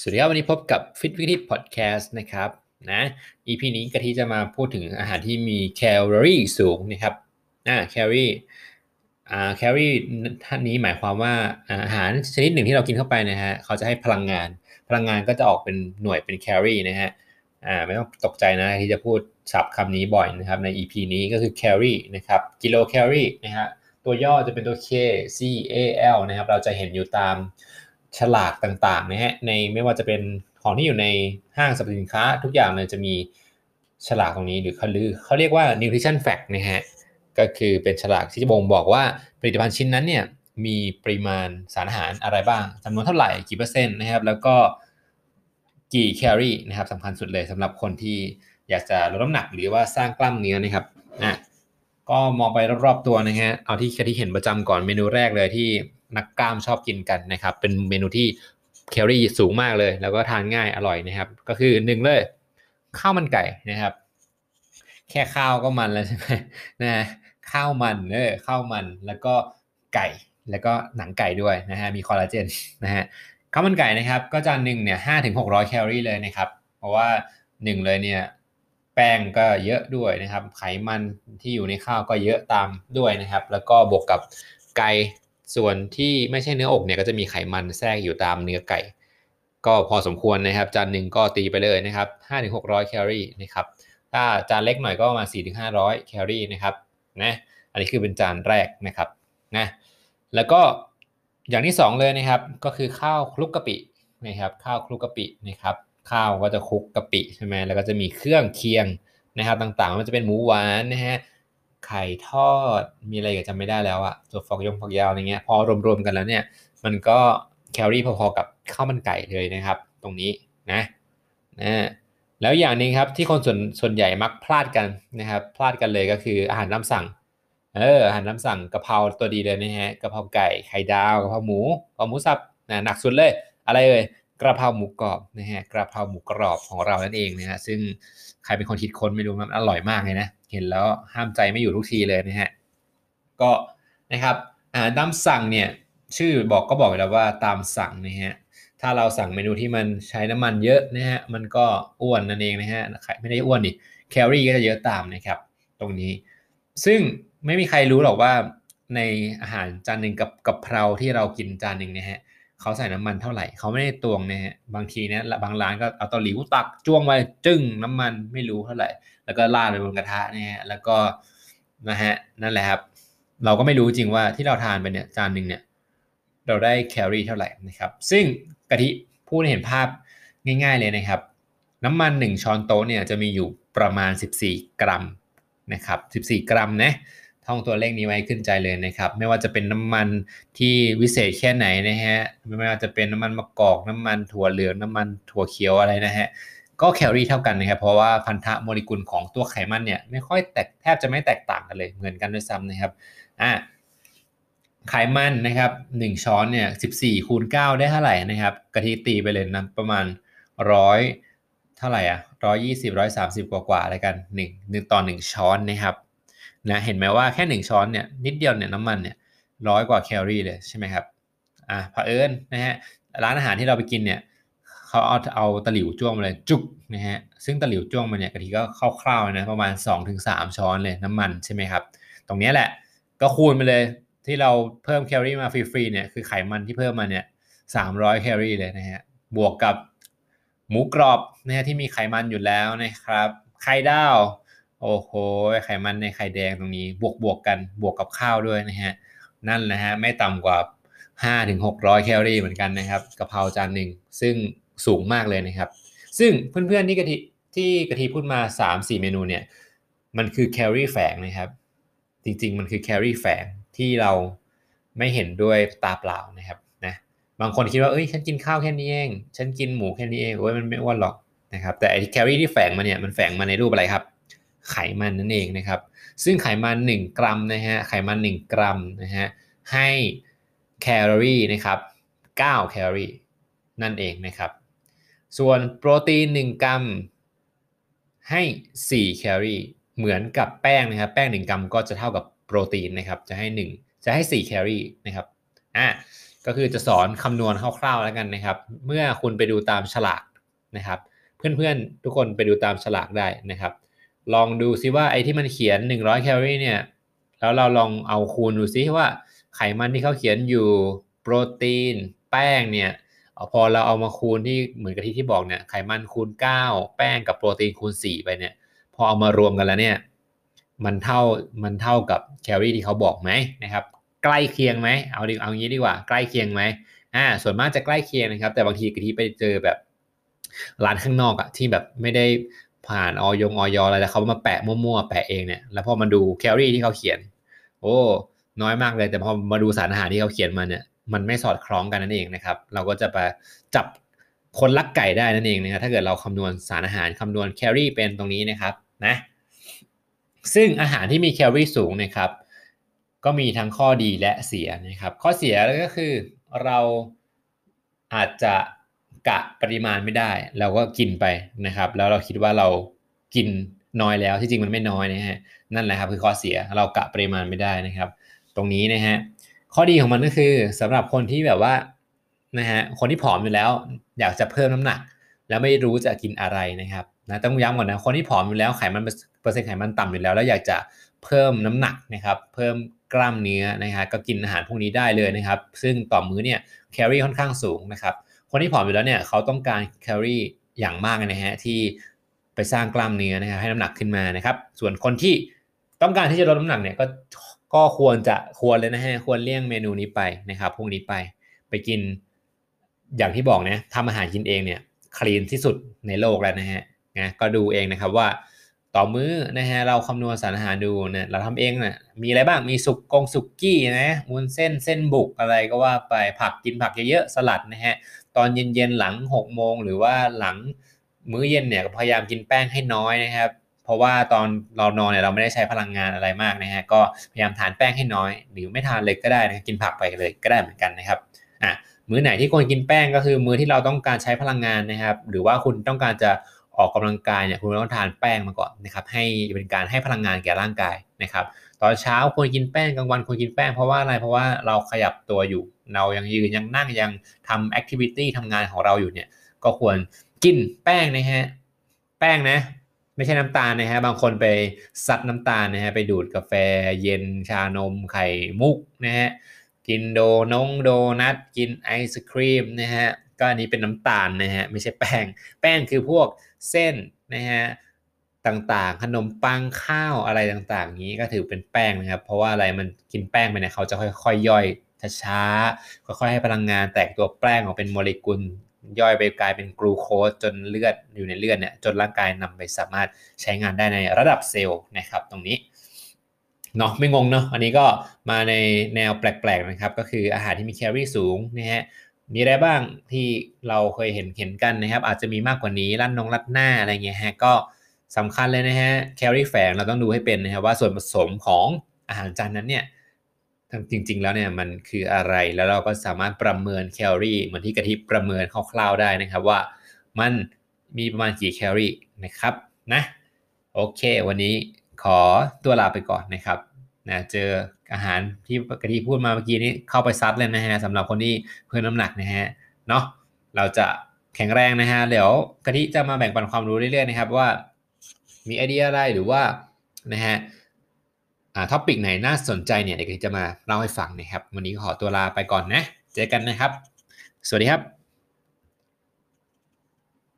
สวัสดีครับวันนี้พบกับ Fit วิธีพอดแคสต์นะครับนะ EP นี้กะทิจะมาพูดถึงอาหารที่มีแคลอรี่สูงนะครับอ่าแคลอรี่อ่าแคลอรี่ด้านนี้หมายความว่าอาหารชนิดหนึ่งที่เรากินเข้าไปนะฮะเขาจะให้พลังงาน พลังงานก็จะออกเป็นหน่วยเป็นแคลอรี่นะฮะอ่าไม่ต้องตกใจนะที่จะพูดศัพท์คำนี้บ่อยนะครับใน EP นี้ก็คือแคลอรี่นะครับกิโลแคลอรี่นะฮะตัวย่อจะเป็นตัว K C A L นะครับเราจะเห็นอยู่ตาม ฉลากต่างๆนะฮะในไม่ว่าจะเป็นของที่อยู่ในห้างสรรพสินค้า ทุกอย่างเลยจะมีฉลากตรงนี้หรือเขาือเขาเรียกว่า nutrition fact นะฮะก็คือเป็นฉลากที่จะบ่งบอกว่าผลิตภัณฑ์ชิ้นนั้นเนี่ยมีปริมาณสารอาหารอะไรบ้างจำนวนเท่าไหร่กี่เปอร์เซ็นต์นะครับ แล้วก็กี่แคลอรี่นะครับสำคัญสุดเลยสำหรับคนที่อยากจะลดน้ำหนักหรือว่าสร้างกล้ามเนื้อนะครับอะก็มองไปรอบๆตัวนะฮะเอาที่ที่เห็นประจำก่อนเมนูแรกเลยที่ นักกล้ามชอบกินกันนะครับ เป็นเมนูที่แคลอรี่สูงมากเลย แล้วก็ทานง่ายอร่อยนะครับ ก็คือหนึ่งเลยข้าวมันไก่นะครับ แค่ข้าวก็มันแล้วใช่ไหมนะข้าวมันเออข้าวมันแล้วก็ไก่แล้วก็หนังไก่ด้วยนะฮะมีคอลลาเจนนะฮะข้าวมันไก่นะครับ ก็จานหนึ่งเนี่ยห้าถึงหกร้อยแคลอรี่เลยนะครับ เพราะว่าหนึ่งเลยเนี่ยแป้งก็เยอะด้วยนะครับ ไขมันที่อยู่ในข้าวก็เยอะตามด้วยนะครับ แล้วก็บวกกับไก่ ส่วนที่ไม่ใช่เนื้ออกเนี่ยก็จะมีไขมันแทรกอยู่ตามเนื้อไก่ ก็พอสมควรนะครับ จานหนึ่งก็ตีไปเลยนะครับ5-600แคลอรี่นะครับถ้าจานเล็กหน่อยก็ประมาณ4-500แคลอรี่นะครับนะอันนี้คือเป็นจานแรกนะครับนะแล้วก็อย่างที่ 2 เลยนะครับก็คือข้าวคลุกกะปินะครับข้าวคลุกกะปินะครับข้าวก็จะคลุกกะปิใช่ไหมแล้วก็จะมีเครื่องเคียงนะครับต่างๆมันจะเป็นหมูหวานนะฮะ ไข่ทอด มีอะไรก็จำไม่ได้แล้วอะตัวฟอกยงฟอกยาวอะไรเงี้ย พอรวมๆกันแล้วเนี่ย มันก็แคลอรี่พอๆกับข้าวมันไก่เลยนะครับ ตรงนี้นะนะแล้วอย่างนึงครับที่คนส่วนส่วนใหญ่มักพลาดกันนะครับ พลาดกันเลยก็คืออาหารน้ำสั่ง เอออาหารน้ำสั่งกะเพราตัวดีเลยนะฮะกะเพราไก่ไข่ดาวกะเพราหมูกะเพราหมูสับนะหนักสุดเลย อะไรเอ่ย กระเพราหมูกรอบนะฮะกระเพราหมูกรอบของเรานั่นเองนะฮะซึ่งใครเป็นคนคิดค้นไม่รู้มันอร่อยมากเลยนะเห็นแล้วห้ามใจไม่อยู่ทุกทีเลยนะฮะก็นะครับอาหารตามสั่งเนี่ยชื่อบอกก็บอกแล้วว่าตามสั่งนะฮะถ้าเราสั่งเมนูที่มันใช้น้ำมันเยอะนะฮะมันก็อ้วนนั่นเองนะฮะไม่ได้อ้วนดิแคลอรี่ก็จะเยอะตามนะครับตรงนี้ ซึ่งไม่มีใครรู้หรอกว่าในอาหารจานหนึ่งกับกับเพราที่เรากินจานหนึ่งนะฮะ เขาใส่น้ำมันเท่าไหร่เขาไม่ได้ตวงนะฮะบางทีเนี่ยบางร้านก็เอาตะหลิวตักจ้วงไว้จึ้งน้ำมันไม่รู้เท่าไหร่ แล้วก็ราดไปบนกระทะนะฮะแล้วก็นะฮะนั่นแหละครับ เราก็ไม่รู้จริงว่าที่เราทานไปเนี่ยจานหนึ่งเนี่ยเราได้แคลอรี่เท่าไหร่นะครับ ซึ่งกะทิพูดเห็นภาพง่าย ๆเลยนะครับ น้ำมัน 1 ช้อนโต๊ะเนี่ยจะมีอยู่ประมาณ 14 กรัมนะครับ 14 กรัมนะ ท่องตัวเลขนี้ไว้ขึ้นใจเลยนะครับ ไม่ว่าจะเป็นน้ำมันที่วิเศษแค่ไหนนะฮะไม่ว่าจะเป็นน้ำมันมะกอกน้ำมันถั่วเหลืองน้ำมันถั่วเขียวอะไรนะฮะก็แคลอรี่เท่ากันนะครับเพราะว่าพันธะโมเลกุลของตัวไขมันเนี่ยไม่ค่อยแตกแทบจะไม่แตกต่างกันเลยเหมือนกันด้วยซ้ำนะครับอ่าไขมันนะครับ1ช้อนเนี่ย14คูณ9ได้เท่าไหร่นะครับกะทิตีไปเลยนะประมาณร้อยเท่าไหร่อะร้อยยี่สิบร้อยสามสิบกว่ากว่าอะไรกันหนึ่งหนึ่งต่อหนึ่งช้อนนะครับ นะเห็นไหมว่าแค่หนึ่งช้อนเนี่ยนิดเดียวเนี่ยน้ำมันเนี่ยร้อยกว่าแคลอรี่เลยใช่ไหมครับอ่าเผอิญนะฮะร้านอาหารที่เราไปกินเนี่ยเขาเอาเอาตะหลิวจ้วงมาเลยจุกนะฮะซึ่งตะหลิวจ้วงมาเนี่ยกะทิก็คร่าวๆนะประมาณ 2-3 ช้อนเลยน้ำมันใช่ไหมครับตรงนี้แหละก็คูณไปเลยที่เราเพิ่มแคลอรี่มาฟรีๆเนี่ยคือไขมันที่เพิ่มมาเนี่ย300แคลอรี่เลยนะฮะบวกกับหมูกรอบนะฮะที่มีไขมันอยู่แล้วนะครับไข่ดาว โอ้โหไขมันในไข่แดงตรงนี้บวกบวกกันบวกกับข้าวด้วยนะฮะนั่นนะฮะไม่ต่ำกว่า5ถึง600 แคลอรี่เหมือนกันนะครับกะเพราจานหนึ่งซึ่งสูงมากเลยนะครับ ซึ่งเพื่อนๆที่กะทิที่กะทิพูดมา 3-4 เมนูเนี่ยมันคือแคลอรี่แฝงนะครับ จริงๆ มันคือแคลอรี่แฝงที่เราไม่เห็นด้วยตาเปล่านะครับนะบางคนคิดว่าเอ้ยฉันกินข้าวแค่นี้เอง ฉันกินหมูแค่นี้เองโอ้ยมันไม่อ้วนหรอกนะครับแต่ไอแคลอรี่ที่แฝงมาเนี่ยมันแฝงมาในรูปอะไรครับ ไขมันนั่นเองนะครับ ซึ่งไขมัน 1 กรัมนะฮะไขมัน 1 กรัมนะฮะให้แคลอรี่นะครับ9แคลอรี่นั่นเองนะครับ ส่วนโปรตีน 1 กรัมให้4แคลอรี่เหมือนกับแป้งนะครับ แป้ง 1 กรัมก็จะเท่ากับโปรตีนนะครับ จะให้ 1 จะให้ 4 แคลอรี่นะครับอะก็คือจะสอนคำนวณคร่าวๆแล้วกันนะครับ เมื่อคุณไปดูตามฉลากนะครับ เพื่อนๆทุกคนไปดูตามฉลากได้นะครับ ลองดูซิว่าไอ้ที่มันเขียน 100 แคลอรี่เนี่ย แล้วเราลองเอาคูณดูซิว่าไขมันที่เขาเขียนอยู่โปรตีน แป้งเนี่ยพอเราเอามาคูณที่เหมือนกับที่ที่บอกเนี่ยไขมันคูณ 9 แป้งกับโปรตีนคูณ 4 ไปเนี่ย พอเอามารวมกันแล้วเนี่ยมันเท่ามันเท่ากับแคลอรี่ที่เขาบอกไหมนะครับ ใกล้เคียงไหมเอาดีเอางี้ดีกว่า ใกล้เคียงไหมอ่าส่วนมากจะใกล้เคียงนะครับ แต่บางทีกะทิไปเจอแบบร้านข้างนอกอะที่แบบไม่ได้ ผ่านออยงออยอะไรแล้วเขามาแปะมั่วๆแปะเองเนี่ยแล้วพอมาดูแคลอรี่ที่เขาเขียน โอ้ น้อยมากเลย แต่พอมาดูสารอาหารที่เขาเขียนมาเนี่ยมันไม่สอดคล้องกันนั่นเองนะครับ เราก็จะไปจับคนลักไก่ได้นั่นเองนะครับถ้าเกิดเราคำนวณสารอาหารคำนวณแคลอรี่เป็นตรงนี้นะครับนะซึ่งอาหารที่มีแคลอรี่สูงนะครับ ก็มีทั้งข้อดีและเสียนะครับ ข้อเสียก็คือเราอาจจะ กะปริมาณไม่ได้ เราก็กินไปนะครับ แล้วเราคิดว่าเรากินน้อยแล้วที่จริงมันไม่น้อยนะฮะนั่นแหละครับคือข้อเสียเรากะปริมาณไม่ได้นะครับ ตรงนี้นะฮะข้อดีของมันก็คือสำหรับคนที่แบบว่านะฮะคนที่ผอมอยู่แล้ว อยากจะเพิ่มน้ำหนัก แล้วไม่รู้จะกินอะไรนะครับนะต้องย้ำก่อนนะคนที่ผอมอยู่แล้วไขมันเปอร์เซ็นต์ไขมันต่ำอยู่แล้ว แล้วอยากจะเพิ่มน้ำหนักนะครับ เพิ่มกล้ามเนื้อนะฮะก็กินอาหารพวกนี้ได้เลยนะครับ ซึ่งต่อมื้อเนี่ยแคลอรี่ค่อนข้างสูงนะครับ คนที่ผอมอยู่แล้วเนี่ยเขาต้องการแคลอรี่อย่างมากนะฮะที่ไปสร้างกล้ามเนื้อนะครับให้น้ำหนักขึ้นมานะครับ ส่วนคนที่ต้องการที่จะลดน้ำหนักเนี่ยก็ก็ควรจะควรเลยนะฮะควรเลี่ยงเมนูนี้ไปนะครับพวกนี้ไปไปกินอย่างที่บอกนะทำอาหารกินเองเนี่ยคลีนที่สุดในโลกแล้วนะฮะนะก็ดูเองนะครับว่าต่อมื้อนะฮะเราคำนวณสารอาหารดูเนี่ยเราทำเองนะ่ะมีอะไรบ้างมีสุกกงสุกกี้นะมุนเส้นเส้นบุกอะไรก็ว่าไปผักกินผักเยอะๆสลัดนะฮะ ตอนเย็นๆหลัง6โมงหรือว่าหลังมื้อเย็นเนี่ยพยายามกินแป้งให้น้อยนะครับ เพราะว่าตอนเรานอนเนี่ยเราไม่ได้ใช้พลังงานอะไรมากนะฮะก็พยายามทานแป้งให้น้อย หรือไม่ทานเลยก็ได้นะกินผักไปเลยก็ได้เหมือนกันนะครับอะมื้อไหนที่ควรกินแป้งก็คือ มื้อที่เราต้องการใช้พลังงานนะครับ หรือว่าคุณต้องการจะออกกำลังกายเนี่ยคุณต้องทานแป้งมาก่อนนะครับให้เป็นการให้พลังงานแก่ร่างกายนะครับ ตอนเช้าควรกินแป้งกลางวันควรกินแป้งเพราะว่าอะไรเพราะว่าเราขยับตัวอยู่ เรายังยืนยังนั่งยังทำแอคทิวิตี้ทำงานของเราอยู่เนี่ย ก็ควรกินแป้งนะฮะ แป้งนะ ไม่ใช่น้ำตาลนะฮะ บางคนไปซัดน้ำตาลนะฮะ ไปดูดกาแฟเย็นชานมไข่มุกนะฮะ กินโดนงโดนัทกินไอศครีมนะฮะ ก็อันนี้เป็นน้ำตาลนะฮะ ไม่ใช่แป้ง แป้งคือพวกเส้นนะฮะต่างๆ ขนมปังข้าวอะไรต่างๆ นี้ก็ถือเป็นแป้งนะครับ เพราะว่าอะไรมันกินแป้งไปเนี่ยเขาจะค่อยๆย่อย ช้าๆ ค่อยๆ ให้พลังงานแตกตัวแป้งออกเป็นโมเลกุล ย่อยไปกลายเป็นกลูโคสจนเลือดอยู่ในเลือดเนี่ยจนร่างกายนำไปสามารถใช้งานได้ในระดับเซลล์นะครับตรงนี้เนาะไม่งงเนาะอันนี้ก็มาในแนวแปลกๆนะครับ ก็คืออาหารที่มีแคลอรี่สูงนะฮะมีอะไรบ้างที่เราเคยเห็นเห็นกันนะครับ อาจจะมีมากกว่านี้รัดนงรัดหน้าอะไรเงี้ยฮะก็สำคัญเลยนะฮะแคลอรี่แฝงเราต้องดูให้เป็นนะครับว่าส่วนผสมของอาหารจานนั้นเนี่ย จริง ๆ แล้วเนี่ยมันคืออะไรแล้วเราก็สามารถประเมินแคลอรี่เหมือนที่กะทิประเมินคร่าวๆได้นะครับว่ามันมีประมาณกี่แคลอรี่นะครับนะโอเค วันนี้ขอตัวลาไปก่อนนะครับนะเจออาหารที่กะทิพูดมาเมื่อกี้นี้เข้าไปซัดเลยนะฮะสำหรับคนที่เพิ่มน้ำหนักนะฮะเนาะเราจะแข็งแรงนะฮะเดี๋ยวกะทิจะมาแบ่งปันความรู้เรื่อยๆนะครับว่ามีไอเดียอะไรหรือว่านะฮะ ท็อปิกไหนน่าสนใจเนี่ยเดี๋ยวจะมาเล่าให้ฟังนะครับ วันนี้ขอตัวลาไปก่อนนะ เจอกันนะครับ สวัสดีครับ